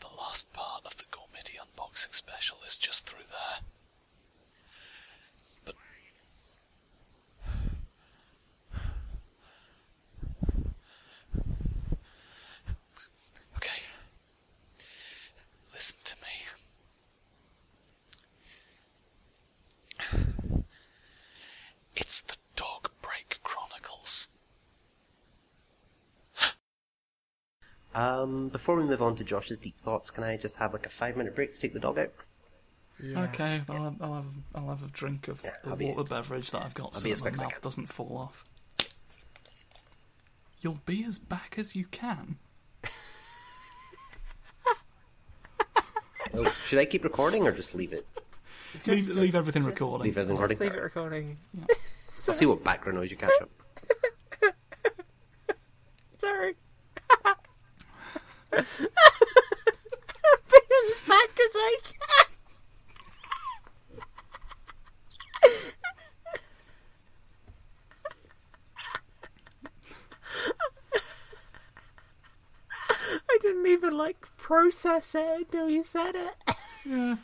The last part of the Gormiti unboxing special is just through there. But Okay. Listen to me. It's the Dog Break Chronicles. Um, before we move on to Josh's deep thoughts, can I just have like a five minute break to take the dog out? Yeah. Okay, I'll have, I'll have I'll have a drink of Yeah, the I'll water beverage that I've got I'll so be as my quick as I mouth can. doesn't fall off. You'll be as back as you can. Oh, should I keep recording or just leave it? leave, just- leave everything just recording. Leave everything recording. Leave it recording. I'll see what background noise you catch up. Sorry. Be as back as I can. I didn't even like process it until you said it. Yeah.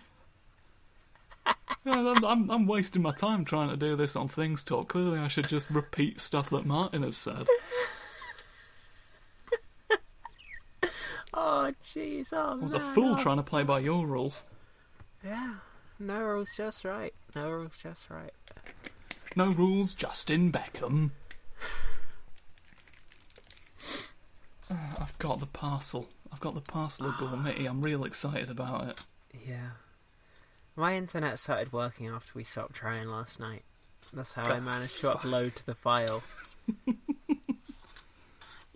Yeah, I'm, I'm wasting my time trying to do this on Things Talk. Clearly, I should just repeat stuff that Martin has said. Jeez, oh I was a fool oh. trying to play by your rules. Yeah, no rules, just right. No rules, just right. No rules, Justin Beckham. Ah, I've got the parcel. I've got the parcel of gourmet. I'm real excited about it. Yeah. My internet started working after we stopped trying last night. That's how I managed to fuck. upload the file.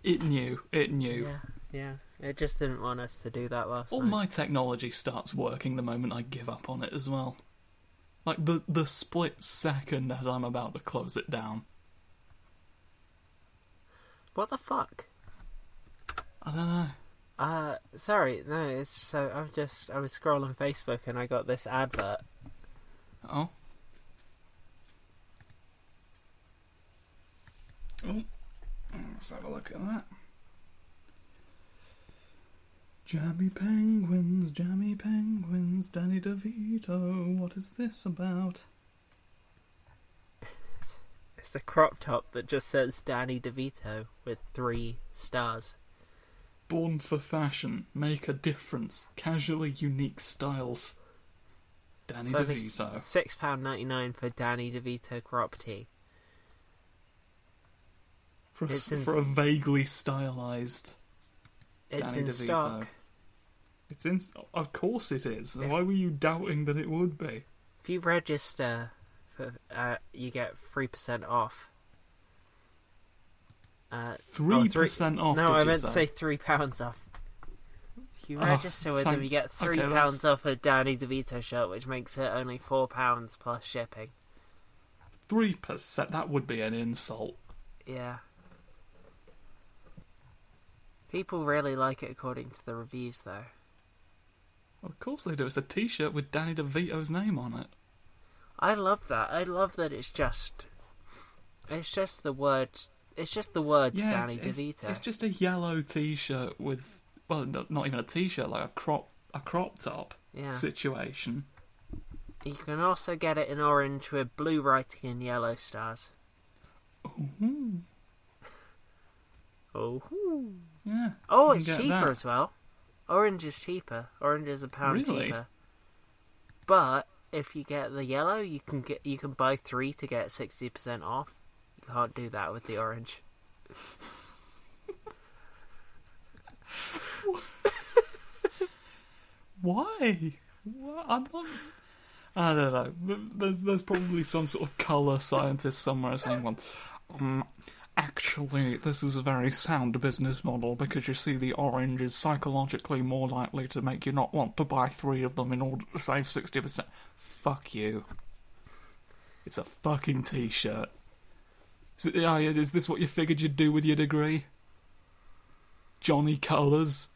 It knew. It knew. Yeah, yeah. It just didn't want us to do that last All night. my technology starts working the moment I give up on it as well. Like the the split second as I'm about to close it down. What the fuck? I don't know. Uh, sorry, no, it's so I've just I was scrolling Facebook and I got this advert. Oh. Oh. Let's have a look at that. Jammy penguins, jammy penguins, Danny DeVito. What is this about? It's a crop top that just says Danny DeVito with three stars. Born for fashion, make a difference, casually unique styles. Danny So DeVito. Six pound ninety nine for Danny DeVito crop tee. For a, it's s- for a vaguely stylized It's Danny in DeVito. stock. It's in. Of course it is. If- Why were you doubting that it would be? If you register, for, uh, you get three percent off. Uh, Three oh, three- percent off. no, I meant say? to say three pounds off. If you Oh, register with them, you get three okay, that's- pounds off a Danny DeVito shirt, which makes it only four pounds plus shipping. three percent. That would be an insult. Yeah. People really like it according to the reviews, though. Of course they do. It's a T-shirt with Danny DeVito's name on it. I love that. I love that it's just, it's just the word. It's just the words Yeah, Danny it's, DeVito. it's just a yellow T-shirt with well, not even a T-shirt, like a crop a crop top yeah. situation. You can also get it in orange with blue writing and yellow stars. Ooh, Oh. Yeah. Oh, it's cheaper that. as well. Orange is cheaper. Orange is a pound Really? cheaper. But if you get the yellow, you can get you can buy three to get sixty percent off. You can't do that with the orange. Why? What? I'm not. I don't know. There's, there's probably some sort of colour scientist somewhere saying, "Well, um, actually, this is a very sound business model because you see, the orange is psychologically more likely to make you not want to buy three of them in order to save sixty percent." Fuck you. It's a fucking t-shirt. Is, it, oh, yeah, is this what you figured you'd do with your degree? Johnny Colours.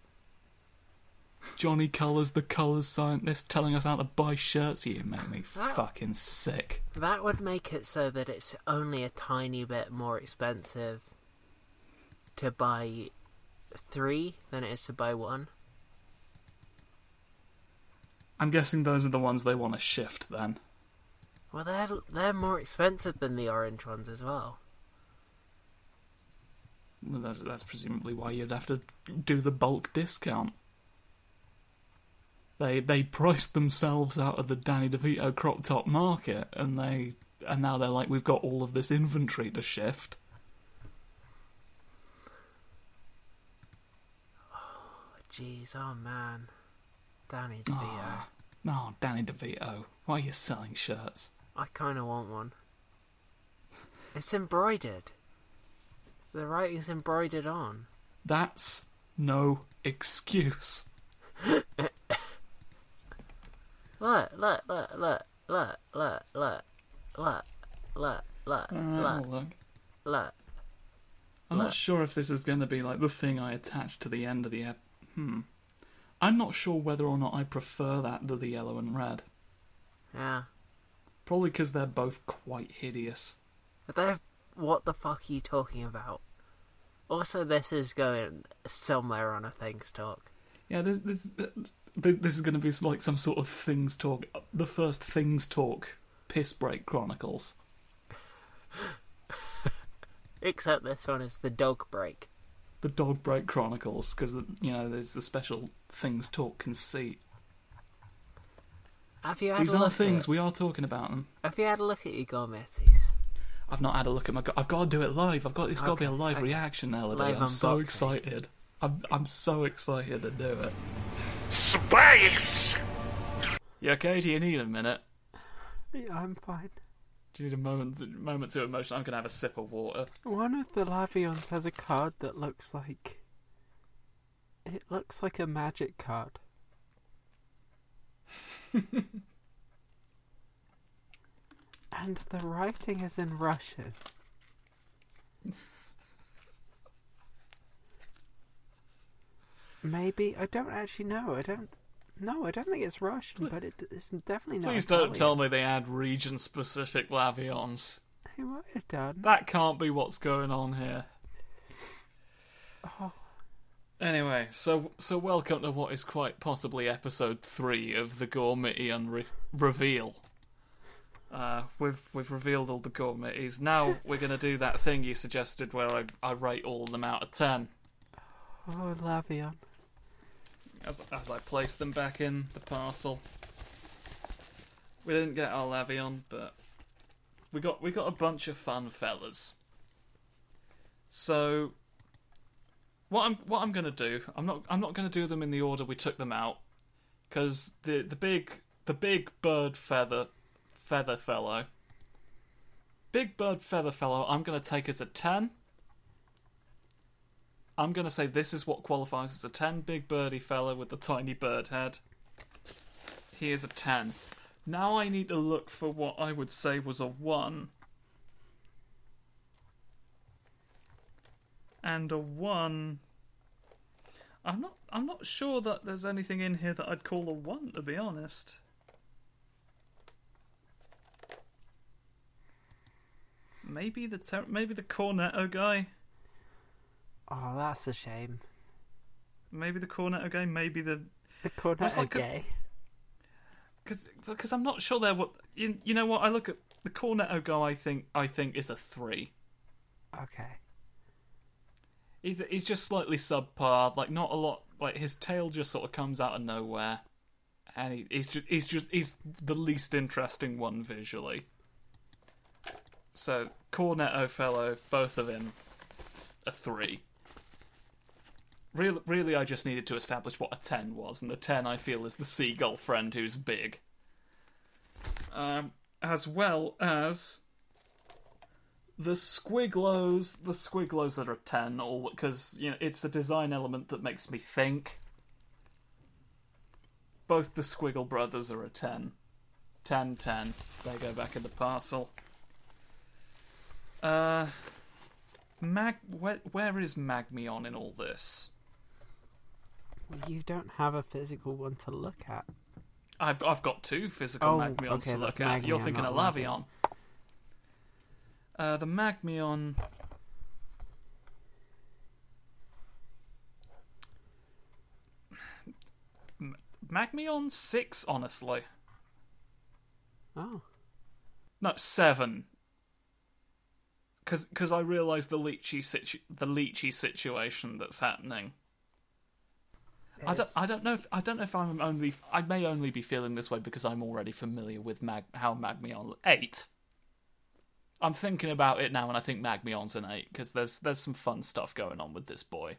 Johnny Colours, the colours scientist, telling us how to buy shirts. You make me That- fucking sick. That would make it so that it's only a tiny bit more expensive to buy three than it is to buy one. I'm guessing those are the ones they want to shift then. Well, they're they're more expensive than the orange ones as well. Well, that- that's presumably why you'd have to do the bulk discount. They they priced themselves out of the Danny DeVito crop top market, and they and now they're like, we've got all of this inventory to shift. Oh jeez, oh man, Danny DeVito. Ah, no, Danny DeVito, why are you selling shirts? I kind of want one. It's embroidered. The writing's embroidered on. That's no excuse. Look, look, look, look, look, look, look, look, look, look, look, look. look. I'm not sure if this is going to be like the thing I attach to the end of the ep. Hmm. I'm not sure whether or not I prefer that to the yellow and red. Yeah. Probably because they're both quite hideous. They're, what the fuck are you talking about? Also, this is going somewhere on a things talk. Yeah, this this this is going to be like some sort of things talk. The first things talk piss break chronicles. Except this one is the dog break. The dog break chronicles because you know there's the special things talk conceit. Have you had These are things we are talking about them. have you had a look at your Gormitis? I've not had a look at my. Go- I've got to do it live. I've got. It's got to be a live okay. reaction. Live I'm so excited. I'm. I'm so excited to do it. Space! You okay? Do you need a minute? Yeah, I'm fine. Do you need a moment? Moment to emotion. I'm gonna have a sip of water. One of the Lavions has a card that looks like. It looks like a magic card. and the writing is in Russian. Maybe I don't actually know. I don't. No, I don't think it's Russian, but it, it's definitely not. Please don't Italian. tell me they add region-specific lavions. He might have done. That can't be what's going on here. Oh. Anyway, so so welcome to what is quite possibly episode three of the Gourmetian re- reveal. Uh, we've we've revealed all the Gormitis. Now we're gonna do that thing you suggested, where I, I rate all of them out of ten Oh, Lavion. As as I place them back in the parcel. We didn't get our levy Lavion, but we got we got a bunch of fun fellas. So what I'm what I'm gonna do, I'm not I'm not gonna do them in the order we took them out, because the the big the big bird feather feather fellow, big bird feather fellow, I'm gonna take as a ten. I'm gonna say this is what qualifies as a ten. Big birdie fella with the tiny bird head. He is a ten. Now I need to look for what I would say was a one. And a one. I'm not. I'm not sure that there's anything in here that I'd call a one, to be honest. Maybe the ter- maybe the Cornetto guy. Oh, that's a shame. Maybe the Cornetto guy. Maybe the The corner It's like gay. because because I'm not sure they're what you, you know what I look at the Cornetto guy. I think I think is a three. Okay. He's he's just slightly subpar. Like not a lot. Like his tail just sort of comes out of nowhere, and he, he's just he's just he's the least interesting one visually. So Cornetto fellow, both of them, a three. Really, really, I just needed to establish what a ten was, and the ten I feel is the seagull friend who's big. Um, as well as the squiglos, the squiglos are a ten, all because you know it's a design element that makes me think. Both the Squiggle brothers are a 10. 10, 10. They go back in the parcel. Uh, Mag, where, where is Magmion in all this? You don't have a physical one to look at. I've, I've got two physical oh, Magmions okay, to look Magmion, at. You're thinking of Lavion. Uh, the Magmion. Magmion 6, honestly. Oh. No, 7. Because I realise the leechy, situ- the leechy situation that's happening. I don't I don't know if I don't know if I'm only I may only be feeling this way because I'm already familiar with Mag, how Magmion eight. I'm thinking about it now and I think Magmion's an eight because there's there's some fun stuff going on with this boy.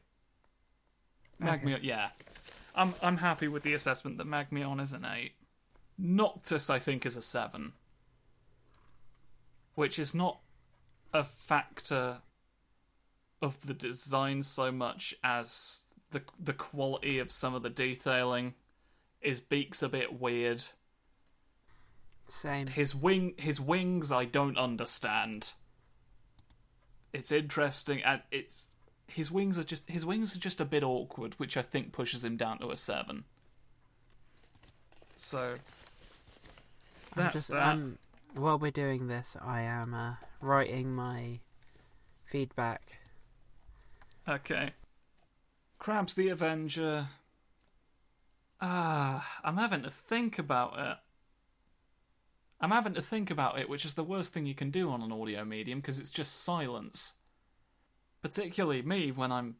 Magmion, yeah, I'm I'm happy with the assessment that Magmion is an eight. Noctis, I think, is a seven, which is not a factor of the design so much as the the quality of some of the detailing. His beak's a bit weird. same. His wing his wings I don't understand. It's interesting and it's his wings are just his wings are just a bit awkward, which I think pushes him down to a seven. So I'm that's just, that. I'm, while we're doing this, I am uh, writing my feedback. Okay. Krabs the Avenger. Ah, I'm having to think about it. I'm having to think about it, which is the worst thing you can do on an audio medium because it's just silence. Particularly me when I'm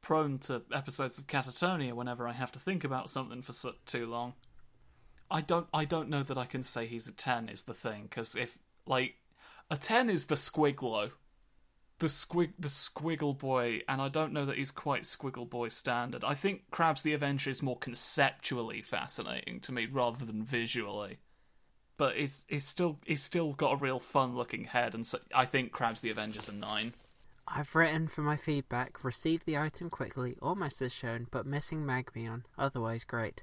prone to episodes of catatonia whenever I have to think about something for so- too long. I don't I don't know that I can say he's a 10 is the thing because if like a 10 is the squiglo the squig the squiggle boy, and I don't know that he's quite squiggle boy standard. I think crabs the Avenger is more conceptually fascinating to me rather than visually. But he's he's still he's still got a real fun looking head, and so I think crabs the Avenger's a nine. I've written for my feedback. received the item quickly, almost as shown, but missing Magmion. Otherwise, great.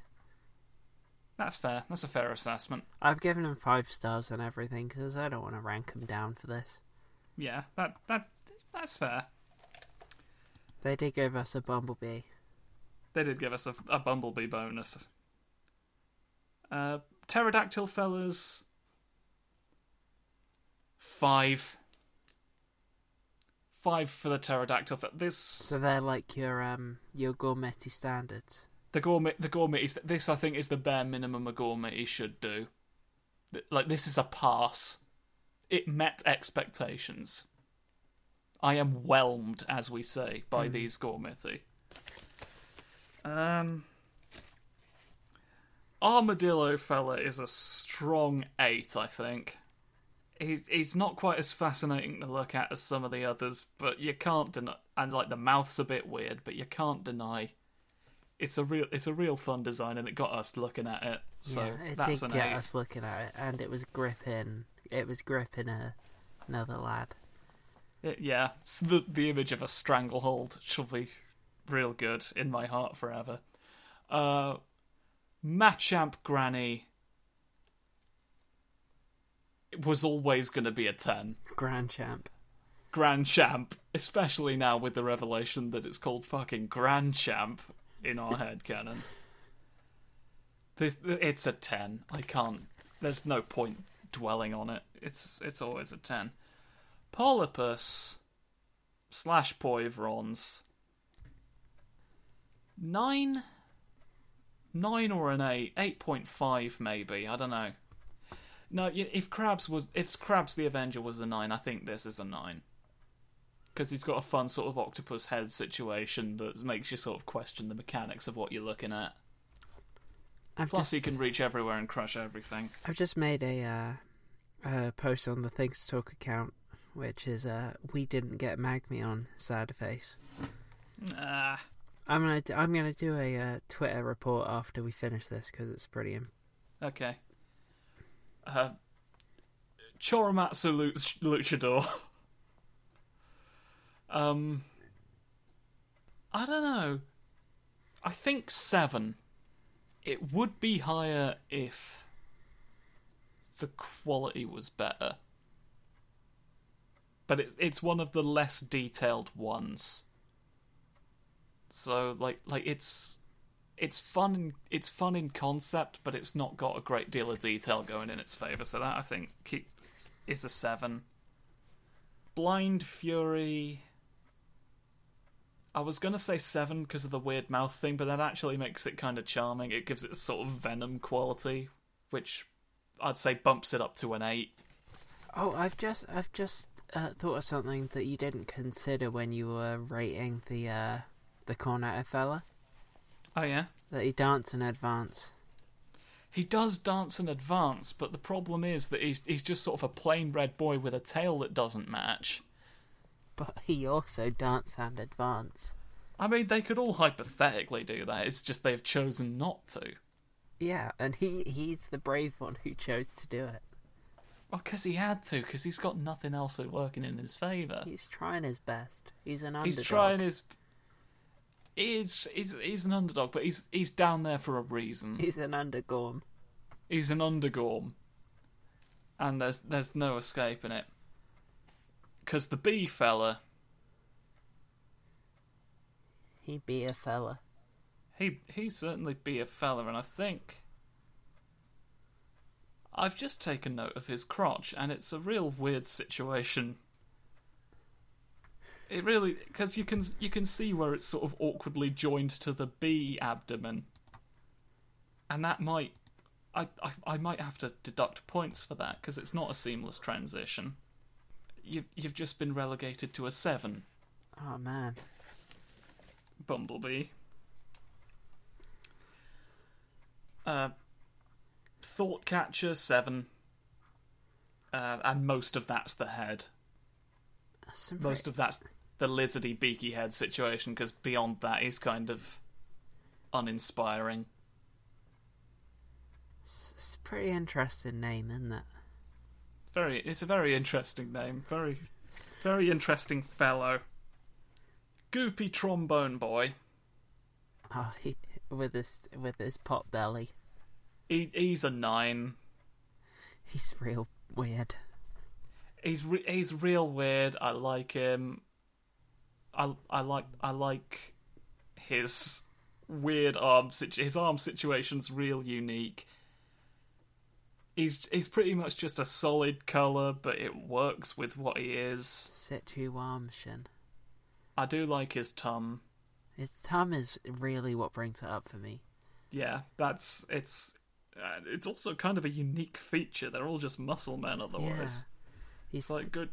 That's fair. That's a fair assessment. I've given him five stars and everything because I don't want to rank him down for this. Yeah, that that that's fair. They did give us a Bumblebee. They did give us a, a bumblebee bonus. Uh, pterodactyl fellas. Five. Five for the pterodactyl. Fe- this So they're like your um your Gormiti standards. the gourmet. The gourmet is this. I think is the bare minimum a gourmet should do. Th- Like this is a pass. It met expectations. I am whelmed, as we say, by these Gormiti. Um, Armadillo fella is a strong eight, I think. He's he's not quite as fascinating to look at as some of the others, but you can't deny. And like the mouth's a bit weird, but you can't deny. It's a real it's a real fun design, and it got us looking at it. So yeah, it that's did an get eight. us looking at it, and it was gripping. It was gripping a, another lad. Yeah, the the image of a stranglehold shall be real good in my heart forever. Uh, Machamp Granny was always going to be a ten. Grand champ. Grand Champ, especially now with the revelation that it's called fucking Grand Champ in our head canon. This it's a ten. I can't. There's no point dwelling on it. It's it's always a ten. Polypus slash Poivrons. Nine. Nine or an eight. Eight point five maybe. I don't know. No, if Krabs was if Krabs the Avenger was a nine, I think this is a nine because he's got a fun sort of octopus head situation that makes you sort of question the mechanics of what you're looking at. I've Plus, just, he can reach everywhere and crush everything. I've just made a uh, a post on the Things to Talk account, which is uh, we didn't get Magmion sad face. Ah, I'm gonna do, I'm gonna do a uh, Twitter report after we finish this because it's pretty. Im- okay. Uh, Choromatsu Luch- Luchador. um, I don't know. I think seven. It would be higher if the quality was better. But it's it's one of the less detailed ones. So like like it's it's fun in, it's fun in concept, but it's not got a great deal of detail going in its favor. So that I think keep, is a seven. Blind Fury. I was gonna say seven because of the weird mouth thing, but that actually makes it kind of charming. It gives it sort of venom quality, which I'd say bumps it up to an eight. Oh, I've just I've just uh, thought of something that you didn't consider when you were rating the uh, the cornetto fella. Oh yeah, That he danced in advance. he does dance in advance, but the problem is that he's he's just sort of a plain red boy with a tail that doesn't match. But he also danced and advance. I mean, they could all hypothetically do that. It's just they've chosen not to. Yeah, and he he's the brave one who chose to do it. Well, because he had to, because he's got nothing else working in his favour. He's trying his best. He's an underdog. He's trying his. He's, he's he's an underdog, but he's he's down there for a reason. He's an undergorm. He's an undergorm, and there's there's no escaping it. Because the bee fella, He be a fella. he he certainly be a fella, and I think I've just taken note of his crotch, and it's a real weird situation. It really because you can you can see where it's sort of awkwardly joined to the bee abdomen, and that might I I, I might have to deduct points for that because it's not a seamless transition. You've you've just been relegated to a seven. Oh man. Bumblebee. Uh, Thought Catcher seven. Uh, and most of that's the head. That's Most of that's the lizardy beaky head situation because beyond that is kind of uninspiring. It's, it's a pretty interesting name, isn't it? Very, it's a very interesting name. Very, very interesting fellow. Goopy trombone boy. Oh, he with his with his pot belly. He, he's a nine. He's real weird. He's re- he's real weird. I like him. I I like I like his weird arm situ- his arm situation's real unique. He's he's pretty much just a solid color, but it works with what he is. Situation. I do like his tum. His tum is really what brings it up for me. Yeah, that's it's it's also kind of a unique feature. They're all just muscle men otherwise. He's It's like good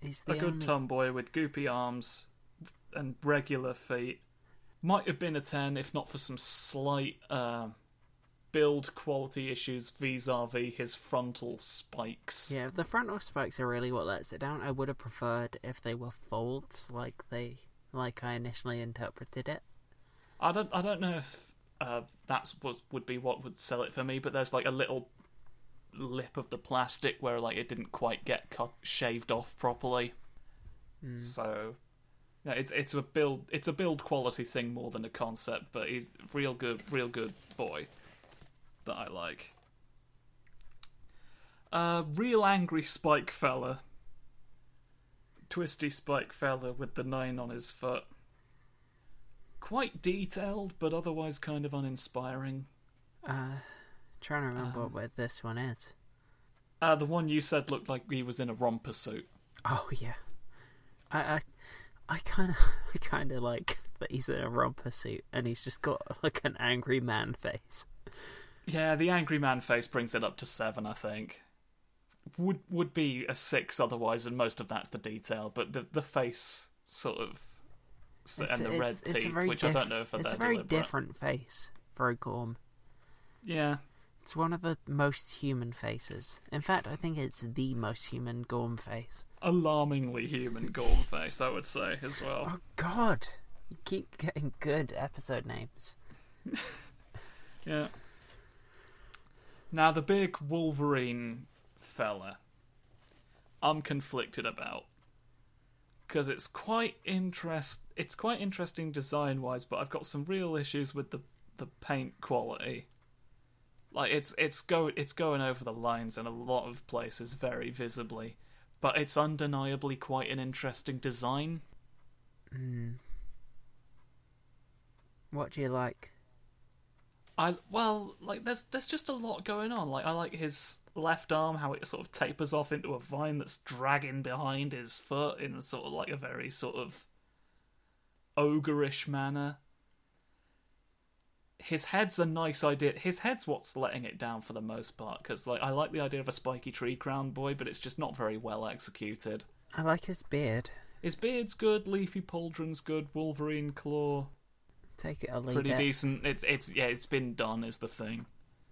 he's a good only, tomboy with goopy arms and regular feet. Might have been a 10 if not for some slight uh, build quality issues vis-a-vis his frontal spikes. Yeah, the frontal spikes are really what lets it down. I would have preferred if they were folds, like they like I initially interpreted it. I don't I don't know if uh, that's was would be what would sell it for me, but there's like a little lip of the plastic where like it didn't quite get cut shaved off properly. So yeah, it's it's a build it's a build quality thing more than a concept, but he's real good real good boy that I like. Uh real angry spike fella. Twisty spike fella with the nine on his foot. Quite detailed, but otherwise kind of uninspiring. Uh, trying to remember Um, what this one is. Uh, the one you said looked like he was in a romper suit. Oh yeah, I I, I kind of I kind of like that he's in a romper suit and he's just got like an angry man face. Yeah, the angry man face brings it up to seven, I think. Would would be a six otherwise, and most of that's the detail. But the the face sort of s- It's- and the red it's- it's a teeth, very which I don't know if It's a very deliberate. different face for a gorm. Yeah, It's one of the most human faces. In fact, I think it's the most human gorm face. alarmingly human gorm face, I would say as well. Oh God, you keep getting good episode names. Yeah. Now the big Wolverine fella, I'm conflicted about because it's quite interest. It's quite interesting design wise, but I've got some real issues with the the paint quality. Like it's it's go it's going over the lines in a lot of places very visibly, but it's undeniably quite an interesting design. Hmm. What do you like? I well, like there's there's just a lot going on. Like I like his left arm, how it sort of tapers off into a vine that's dragging behind his foot in a sort of like a very sort of ogreish manner. His head's a nice idea. His head's what's letting it down for the most part, because like I like the idea of a spiky tree crown boy, but it's just not very well executed. I like his beard. His beard's good, leafy pauldron's good, Wolverine claw Take it or leave pretty it. decent. It's it's yeah, it's been done is the thing.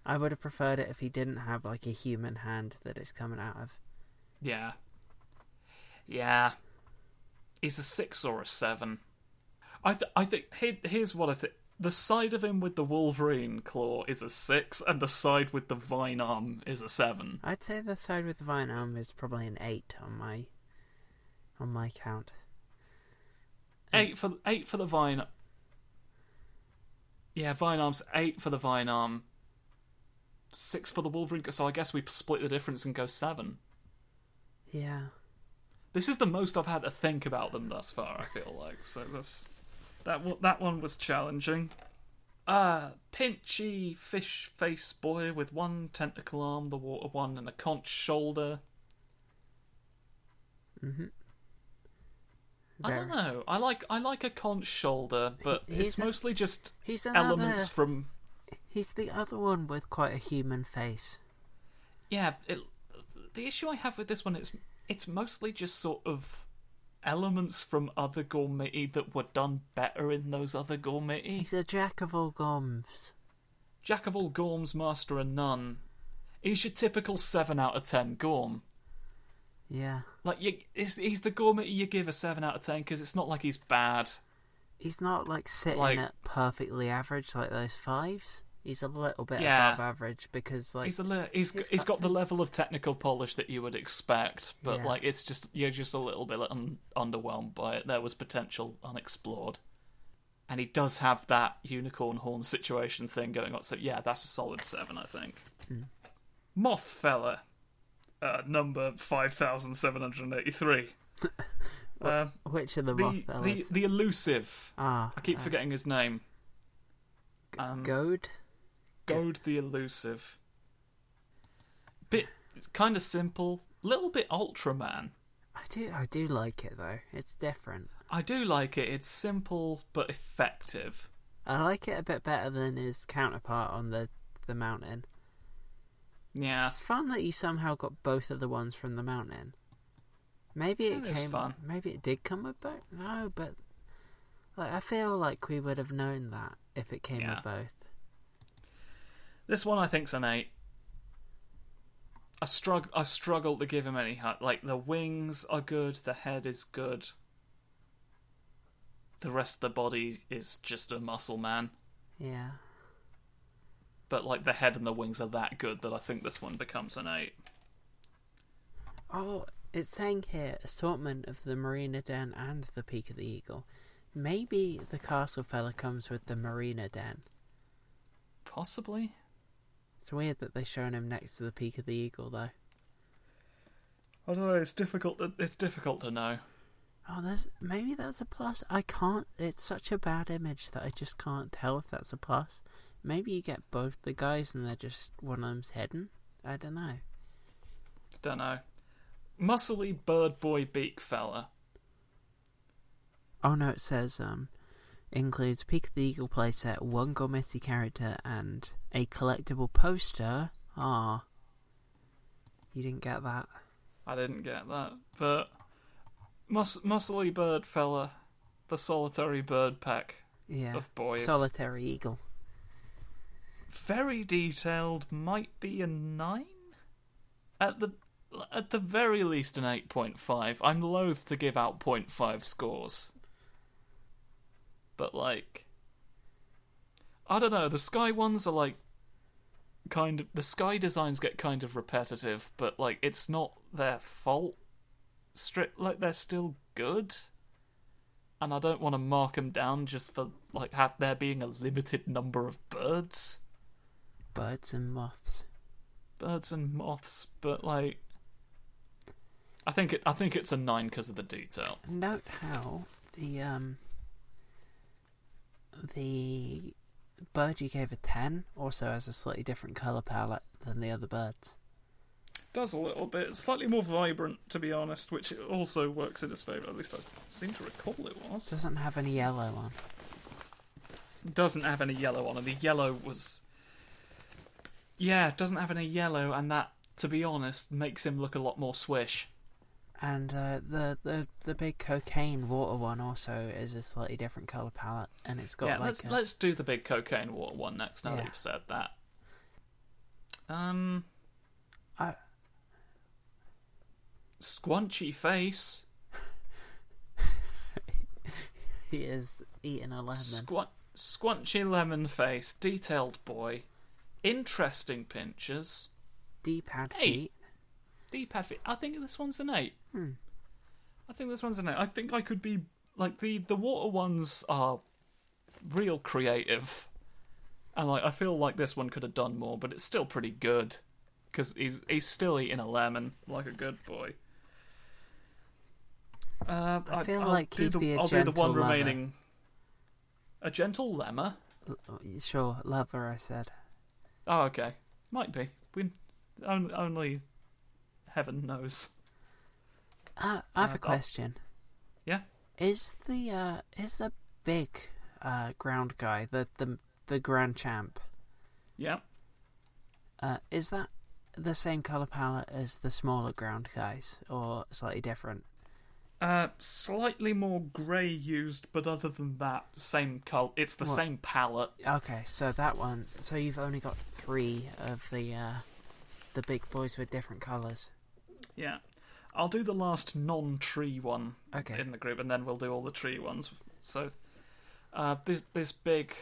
I would have preferred it if he didn't have like a human hand that it's coming out of. Yeah. Yeah. He's a six or a seven. I th- I think here, here's what I think. The side of him with the Wolverine claw is a six, and the side with the vine arm is a seven. I'd say the side with the vine arm is probably an eight on my on my count. Eight for eight for the vine. Yeah, vine arm's eight for the vine arm. Six for the Wolverine. So I guess we split the difference and go seven. Yeah. This is the most I've had to think about them thus far. I feel like so. That's that. one- That one was challenging. Uh, pinchy fish face boy with one tentacle arm, the water one, and a conch shoulder. Mhm. I don't know. I like I like a conch shoulder, but it's a- mostly just He's another. elements from. He's the other one with quite a human face. Yeah, it, the issue I have with this one is it's mostly just sort of elements from other gourmet that were done better in those other gourmet. He's a jack of all goms. Jack of all Gorms, master and none. He's your typical seven out of ten Gorm. Yeah. Like you, he's, he's the gourmet you give a seven out of ten because it's not like he's bad. He's not like sitting Like- at perfectly average like those fives. He's a little bit Yeah. above average because like he's a li- he's his he's got the level of technical polish that you would expect, but Yeah. like it's just you're just a little bit un- underwhelmed by it. There was potential unexplored, and he does have that unicorn horn situation thing going on. So yeah, that's a solid seven, I think. Hmm. Moth fella, uh, number five thousand seven hundred eighty-three. uh, which of the, the the the elusive. ah, I keep uh, forgetting his name. Um, Goad. Goad the Elusive. Bit, it's kind of simple. Little bit Ultraman. I do, I do like it though. It's different. I do like it. It's simple but effective. I like it a bit better than his counterpart on the the mountain. Yeah, It's fun that you somehow got both of the ones from the mountain. Maybe it came. fun. Maybe it did come with both. No, but like I feel like we would have known that if it came Yeah. with both. this one I think's an eight. I struggle. I struggle to give him any. hi- Like the wings are good. The head is good. The rest of the body is just a muscle man. Yeah. But like the head and the wings are that good that I think this one becomes an eight. Oh, it's saying here assortment of the Marina Den and the Peak of the Eagle. Maybe the castle fella comes with the Marina Den. Possibly. It's weird that they're showing him next to the Peak of the Eagle, though. I don't know. It's difficult. To, it's difficult to know. Oh, there's maybe that's a plus. I can't. It's such a bad image that I just can't tell if that's a plus. Maybe you get both the guys and they're just one of them's hidden. I don't know. Don't know. Muscly bird boy beak fella. Oh no, it says um includes Peak of the Eagle playset, one Gormiti character, and a collectible poster. Ah, you didn't get that. I didn't get that, but mus- muscly bird fella, the solitary bird pack. Yeah, Of boys. solitary eagle. Very detailed. Might be a nine. At the at the very least, an eight point five. I'm loath to give out 0.5 scores, but like, I don't know. The sky ones are like kind of the sky designs get kind of repetitive, but like it's not their fault. Strip like they're still good, and I don't want to mark them down just for like have there being a limited number of birds, Birds and moths. birds and moths. But like, I think it I think it's a nine because of the detail. Note how the um the bird you gave a ten also has a slightly different color palette than the other birds. does a little bit. Slightly more vibrant, to be honest, which also works in his favour. At least I seem to recall it was. Doesn't have any yellow on. Doesn't have any yellow on, and the yellow was. Yeah, doesn't have any yellow, and that, to be honest, makes him look a lot more swish. And uh, the, the the big cocaine water one also is a slightly different color palette, and it's got yeah, like let's a, let's do the big cocaine water one next. Now that you've said that. Um, I- squunchy face. he is eating a lemon. Squ- squunchy lemon face, detailed boy, interesting pinchers, D-pad Hey. feet. D-pad feet. I think this one's an eight. Hmm. I think this one's an eight. I think I could be like the the water ones are real creative, and like I feel like this one could have done more, but it's still pretty good because he's he's still eating a lemon like a good boy. Uh, I feel I'll like he'd the, be a I'll do the gentle one lover. remaining. A gentle lemma. L- Sure, lover. I said. Oh, okay. Might be. We only, heaven knows. Uh, I have Uh, a question. Yeah. Is the uh is the big uh ground guy the the the grand champ Yeah. uh is that the same color palette as the smaller ground guys or slightly different? Uh, slightly more grey used, but other than that, same color. It's the What? same palette. Okay, so that one. So you've only got three of the uh the big boys with different colors. Yeah. I'll do the last non-tree one Okay. in the group, and then we'll do all the tree ones. So, uh, this this big,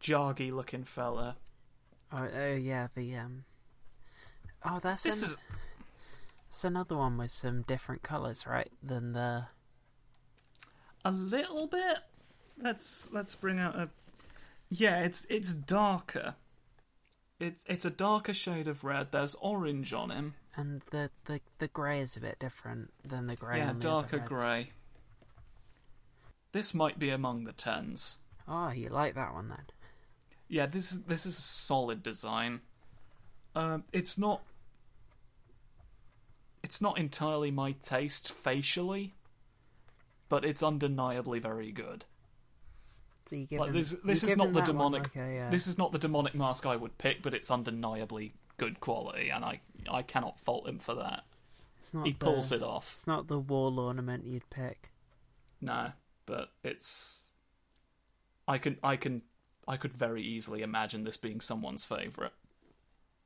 jargy-looking fella. Oh, oh yeah, the um. Oh, that's This is that's another one with some different colors, right? Than the a little bit. Let's let's bring out a. Yeah, it's it's darker. It's it's a darker shade of red. There's orange on him. and the the the grey is a bit different than the grey. yeah, on the darker grey. This might be among the tens. Oh, you like that one then? Yeah, this is this is a solid design. Um, it's not. It's not entirely my taste facially, but it's undeniably very good. So you give Like him- this, you is not the demonic. a, uh, This is not the demonic mask I would pick, but it's undeniably good quality, and I I cannot fault him for that. it's not He the, pulls it off. It's not the wall ornament you'd pick. No, but it's. I can I can I could very easily imagine this being someone's favourite.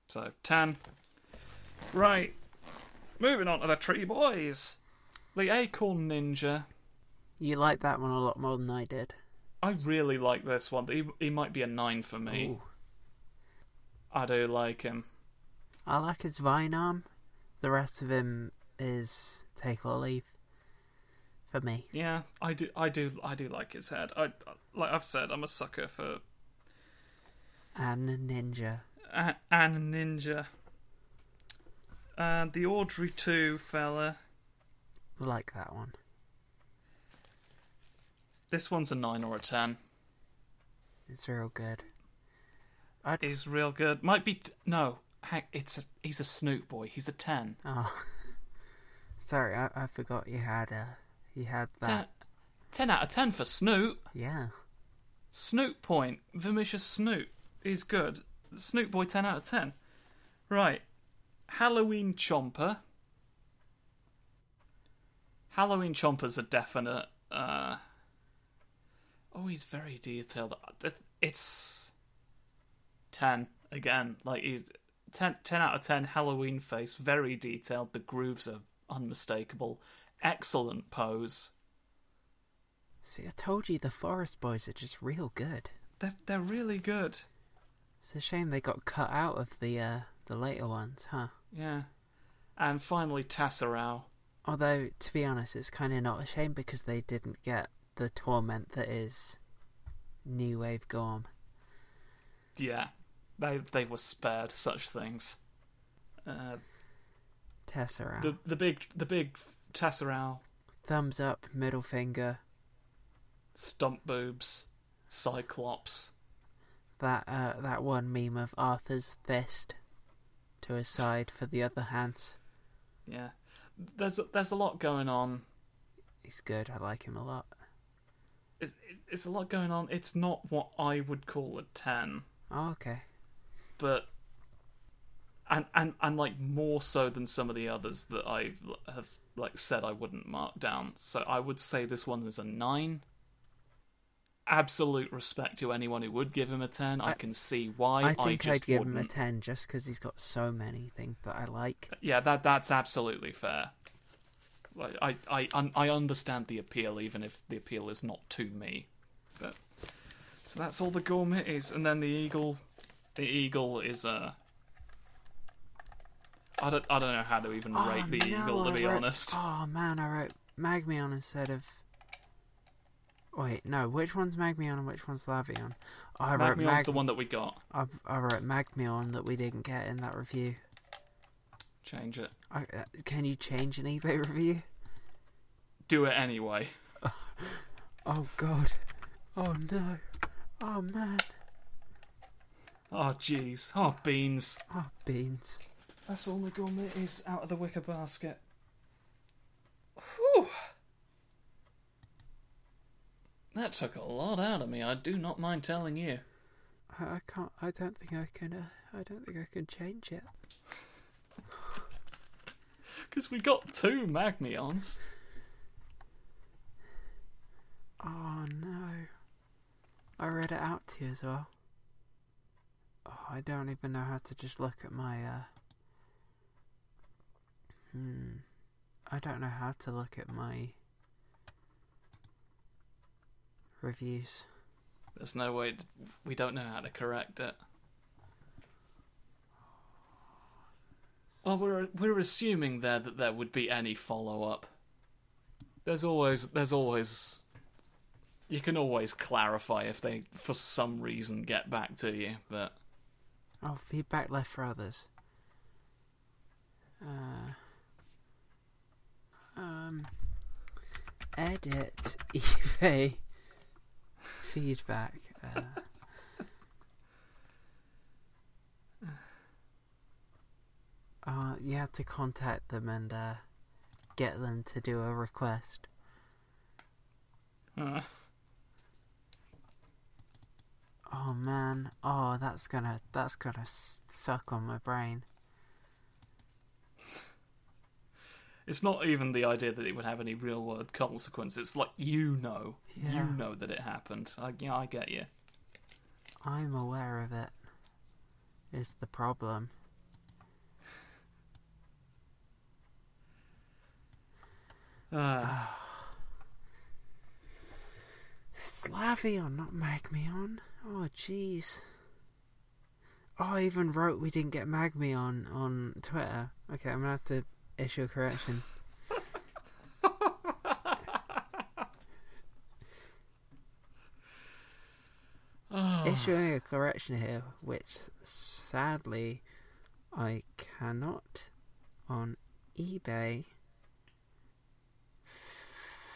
So ten. Right. Moving on to the tree boys. The acorn ninja. You like that one a lot more than I did. I really like this one. He he might be a nine for me. Ooh. I do like him. I like his vine arm. The rest of him is take or leave. For me, Yeah, I do. I do. I do like his head. I like I've said. I'm a sucker for and ninja. a- and ninja. And the Audrey two fella. Like that one. This one's a nine or a ten. It's real good. He's real good. Might be t- no. It's a, he's a Snoop boy. He's a ten. Oh, sorry, I, I forgot you had a. you had that. ten out of ten for Snoop. Yeah. Snoop point. Vermicious Snoop is good. Snoop boy, ten out of ten. Right. Halloween Chomper. Halloween Chomper's a definite. Uh... Oh, he's very detailed. It's ten again. Like he's 10, 10 out of ten. Halloween face, very detailed. The grooves are unmistakable. Excellent pose. See, I told you the Forest Boys are just real good. They're they're really good. It's a shame they got cut out of the uh, the later ones, huh? Yeah. And finally, Tasserau. Although, to be honest, it's kind of not a shame because they didn't get the torment that is New Wave Gorm. Yeah, they they were spared such things. Uh, Tesseract. the the big the big Tasserau, Thumbs up, middle finger. stump boobs, Cyclops. That uh, that one meme of Arthur's fist. To his side for the other hands. Yeah, there's there's a lot going on. He's good. I like him a lot. It's it's a lot going on. It's not what I would call a ten, Oh, okay. but and and and like more so than some of the others that I have like said I wouldn't mark down. So I would say this one is a nine. Absolute respect to anyone who would give him a ten. I, I- can see why. I think just I'd give him a 10 just because he's got so many things that I like. Yeah, that that's absolutely fair. Like, I, I I understand the appeal, even if the appeal is not to me. But so that's all the Gormitis, and then the eagle. The eagle is a. I don't I don't know how to even Oh, rate the no, eagle to I be wrote- honest. Oh man, I wrote Magmion instead of. Wait, no. Which one's Magmion and which one's Lavion? Oh, I wrote Magmion's Mag- the one that we got. I, I wrote Magmion that we didn't get in that review. Change it. I, uh, can you change an eBay review? Do it anyway. Oh god. Oh no. Oh man. Oh jeez. Oh beans. Oh beans. That's all the gourmet is out of the wicker basket. Whew. That took a lot out of me. I do not mind telling you. I, can't. I don't think I can. Uh, I don't think I can change it. Because we got two Magmions. Oh no. I read it out to you as well. Oh, I don't even know how to just look at my uh Hmm. I don't know how to look at my reviews. There's no way. We don't know how to correct it. Well, we're we're assuming there that there would be any follow up. There's always there's always you can always clarify if they for some reason get back to you, but Oh, feedback left for others. Uh, um, edit eBay feedback. Uh, uh, you have to contact them and uh, get them to do a request. uh, Oh man, oh that's gonna that's gonna suck on my brain. It's not even the idea that it would have any real world consequence. It's like you know, Yeah. you know that it happened. I, yeah, I get you. I'm aware of it. Is the problem? Uh, Slavion, not Magmion. Oh, jeez. Oh, I even wrote we didn't get Magmion on Twitter. Okay, I'm gonna have to issue a correction. oh. Issuing a correction here, which sadly I cannot on eBay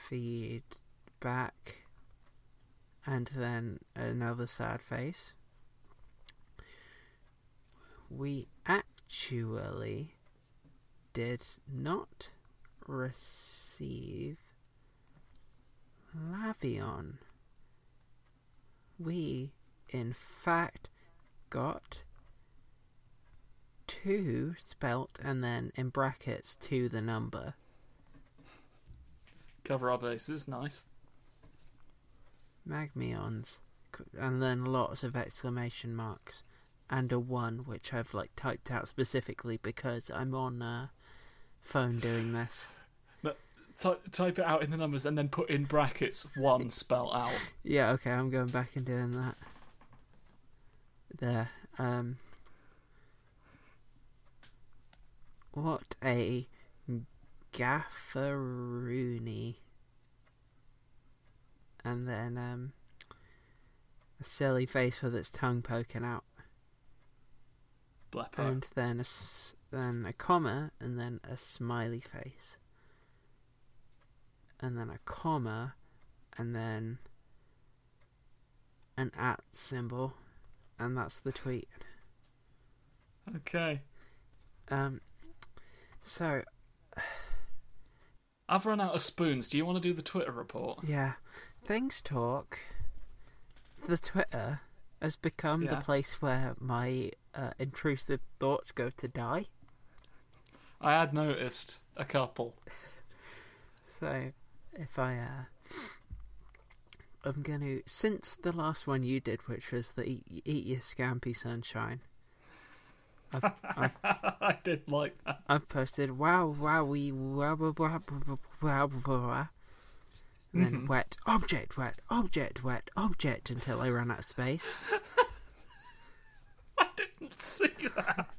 feedback and then another sad face. We actually did not receive Lavion. We, in fact, got two spelt and then in brackets to the number. Cover our bases, nice. Magmions, and then lots of exclamation marks, and a one which I've like typed out specifically because I'm on uh, phone doing this. Ty- type it out in the numbers and then put in brackets one spell out. Yeah, okay, I'm going back and doing that. There. Um. What a gafferoonie. And then, um. A silly face with its tongue poking out. Bleppo. And then a, then a comma, and then a smiley face. And then a comma, and then an at symbol, and that's the tweet. Okay. Um, so I've run out of spoons. Do you want to do the Twitter report? yeah, things talk. The Twitter has become the place where my uh, intrusive thoughts go to die. I had noticed a couple. So, if I, uh, I'm gonna since the last one you did, which was the eat, eat your scampi sunshine. I've, I've I did like that. I've posted wow wow we wow wow wow wow wow wow and then Mhm. wet object wet object wet object until I ran out of space. I didn't see that.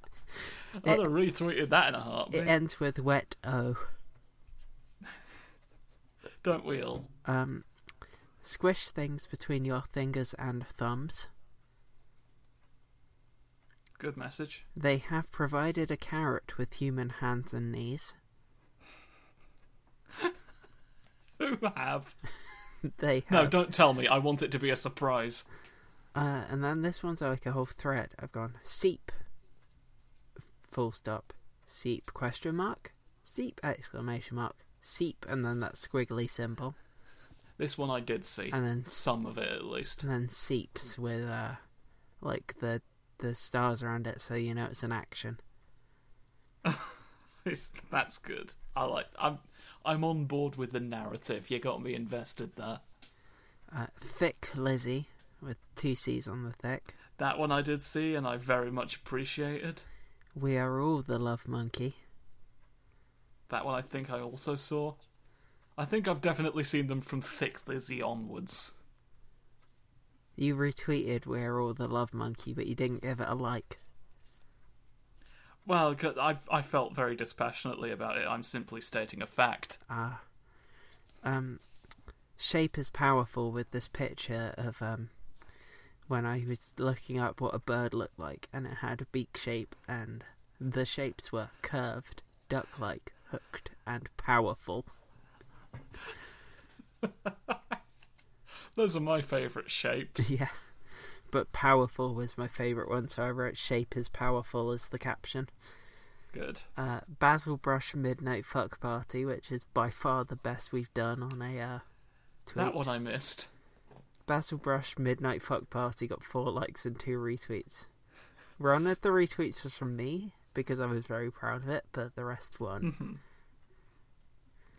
I'd have retweeted that in a heartbeat. It ends with wet oh. Don't we all? Um, squish things between your fingers and thumbs. Good message. They have provided a carrot with human hands and knees. Who have? They No, don't tell me. I want it to be a surprise. Uh, and then this one's like a whole thread. I've gone seep. Full stop. Seep question mark. Seep exclamation mark. Seep and then that squiggly symbol. This one I did see. And then Some of it, at least. and then seeps with uh like the the stars around it so you know it's an action. It's, that's good. I like. I'm. I'm on board with the narrative. You got me invested there. Uh, thick Lizzie with two C's on the thick. That one I did see, and I very much appreciated. We are all the love monkey. That one I think I also saw. I think I've definitely seen them from Thick Lizzie onwards. You retweeted We're All the Love Monkey, but you didn't give it a like. Well, I I felt very dispassionately about it. I'm simply stating a fact. Ah. Um, Shape is powerful with this picture of um, when I was looking up what a bird looked like, and it had a beak shape, and the shapes were curved, duck like, hooked, and powerful. Those are my favourite shapes. yeah. But powerful was my favourite one, so I wrote Shape is powerful as the caption. Good. Uh, Basil Brush Midnight Fuck Party, which is by far the best we've done on a uh, tweet. That one I missed. Basil Brush Midnight Fuck Party got four likes and two retweets. One of the retweets was from me because I was very proud of it, but the rest won. Mhm.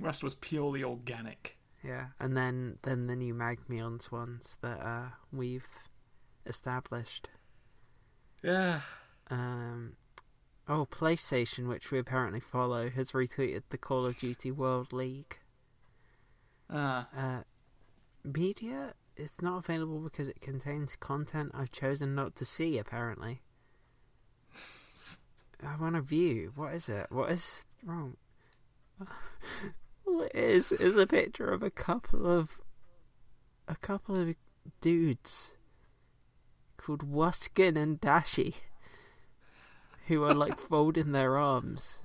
Rest was purely organic. Yeah, and then then the new Magmions ones that uh, we've established. Yeah. Um, oh, PlayStation, which we apparently follow, has retweeted the Call of Duty World League. Ah. Uh, media is not available because it contains content I've chosen not to see. Apparently, I want a view. What is it? What is wrong? All it is is a picture of a couple of a couple of dudes called Wuskin and Dashi who are like folding their arms,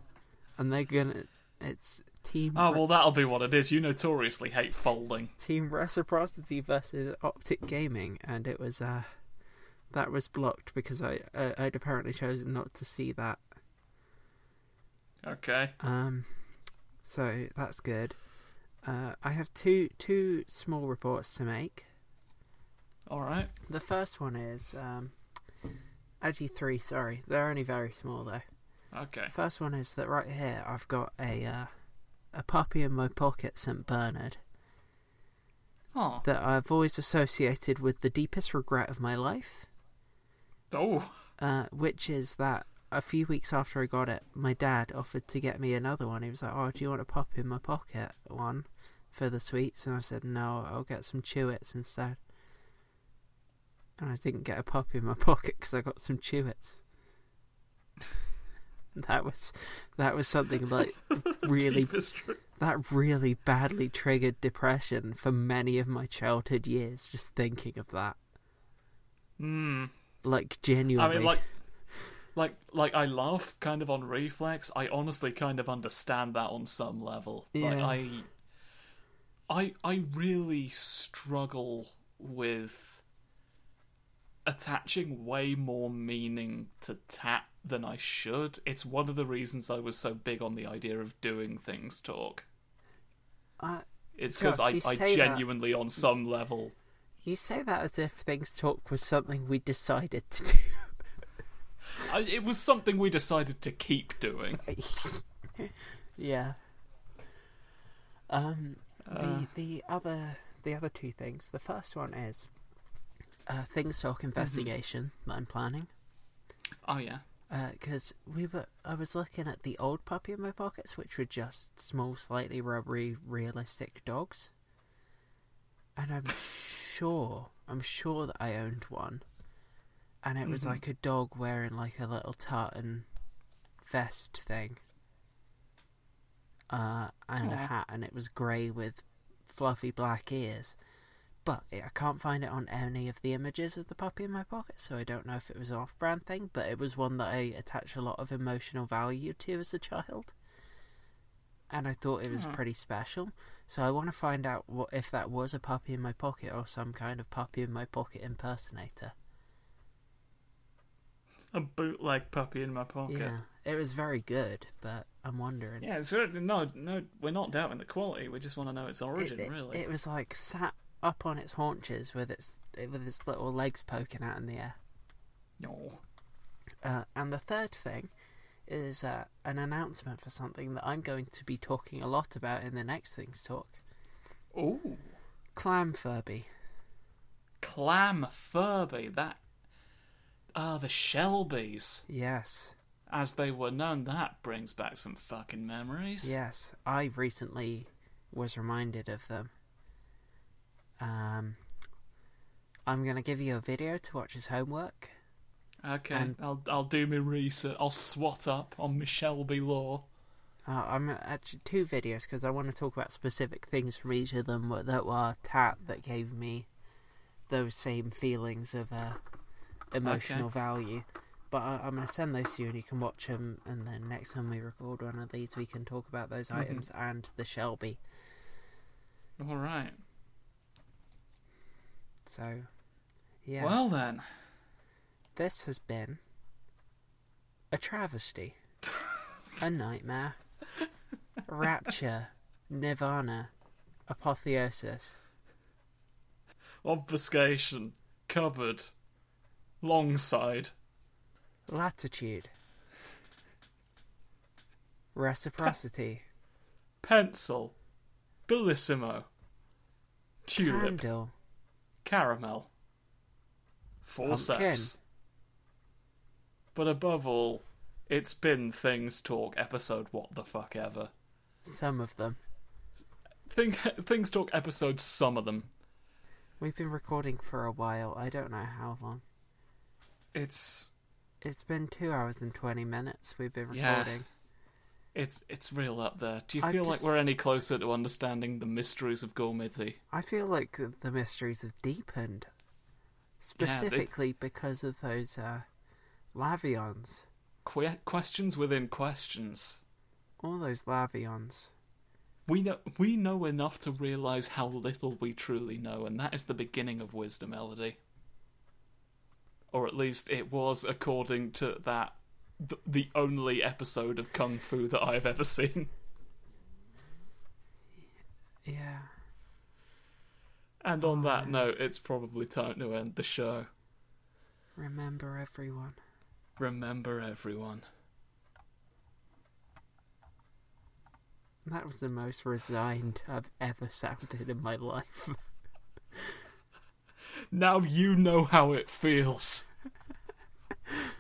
and they're gonna. It's team. Oh well, that'll be what it is. You notoriously hate folding. Team Reciprocity versus Optic Gaming, and it was uh that was blocked because I uh, I'd apparently chosen not to see that. Okay. Um, so that's good. Uh, I have two two small reports to make. All right. The first one is um, actually three. Sorry, they're only very small though. Okay. First one is that right here I've got a uh, a puppy in my pocket, Saint Bernard. Oh. that I've always associated with the deepest regret of my life, Oh. uh, which is that a few weeks after I got it, my dad offered to get me another one. He was like, "Oh, do you want a Puppy in my pocket one for the sweets?" And I said, "No, I'll get some Chewits instead." And I didn't get a Puppy in my pocket because I got some Chewits. that was that was something like really that really badly triggered depression for many of my childhood years just thinking of that Hmm. like genuinely I mean, like, like, like, I laugh kind of on reflex. I honestly kind of understand that on some level. Like, I, I, I really struggle with attaching way more meaning to tat than I should. It's one of the reasons I was so big on the idea of doing things talk. Uh, It's because I, I say that- genuinely, on some level, you say that as if things talk was something we decided to do. I, it was something we decided to keep doing. yeah. Um. Uh. the the other the other two things. The first one is uh, things talk investigation that I'm planning. Oh yeah. because we were I was looking at the old puppy in my pockets, which were just small, slightly rubbery, realistic dogs, and I'm sure I'm sure that I owned one, and it was Mhm. like a dog wearing like a little tartan vest thing, uh, and a hat, and it was grey with fluffy black ears. But I can't find it on any of the images of the puppy in my pocket, so I don't know if it was an off brand thing, but it was one that I attached a lot of emotional value to as a child. And I thought it was Hmm. pretty special. So I want to find out what if that was a puppy in my pocket or some kind of puppy in my pocket impersonator. A bootleg puppy in my pocket. Yeah. It was very good, but I'm wondering. Yeah, it's no, no, we're not doubting the quality. We just want to know its origin, it, it- really. It was like sat up on its haunches with its with its little legs poking out in the air. no. Uh, and the third thing is uh, an announcement for something that I'm going to be talking a lot about in the next Things Talk. Ooh, Clam Furby. clam Furby. That ah, the Shelbys, Yes, as they were known. That brings back some fucking memories. yes. I recently was reminded of them. Um, I'm going to give you a video to watch as homework. Okay, And- I'll I'll do my research. I'll swat up on my Shelby law. Uh, I'm actually two videos because I want to talk about specific things from each of them that were tat that gave me those same feelings of uh, emotional value. But I, I'm going to send those to you and you can watch them. And then next time we record one of these, we can talk about those Mhm. items and the Shelby. All right. So, yeah, Well then, this has been a travesty, a nightmare, rapture, nirvana, apotheosis. obfuscation, cupboard, long side, Latitude. Reciprocity. pencil, bellissimo, tulip, Candle. Caramel, forceps. But above all, it's been Things Talk episode what the fuck ever. Some of them. Think Things Talk episode some of them. We've been recording for a while. I don't know how long. It's It's been two hours and 20 minutes we've been recording. Yeah. It's it's real up there. Do you I feel just- like we're any closer to understanding the mysteries of Gormiti? I feel like the mysteries have deepened. Specifically because of those uh, Lavions. Que- questions within questions. All those Lavions. We know we know enough to realize how little we truly know, and that is the beginning of wisdom, Elodie. Or at least it was, according to that, th- the only episode of Kung Fu that I've ever seen. Yeah. And on that Oh. note, it's probably time to end the show. Remember everyone. Remember, everyone. That was the most resigned I've ever sounded in my life. Now you know how it feels.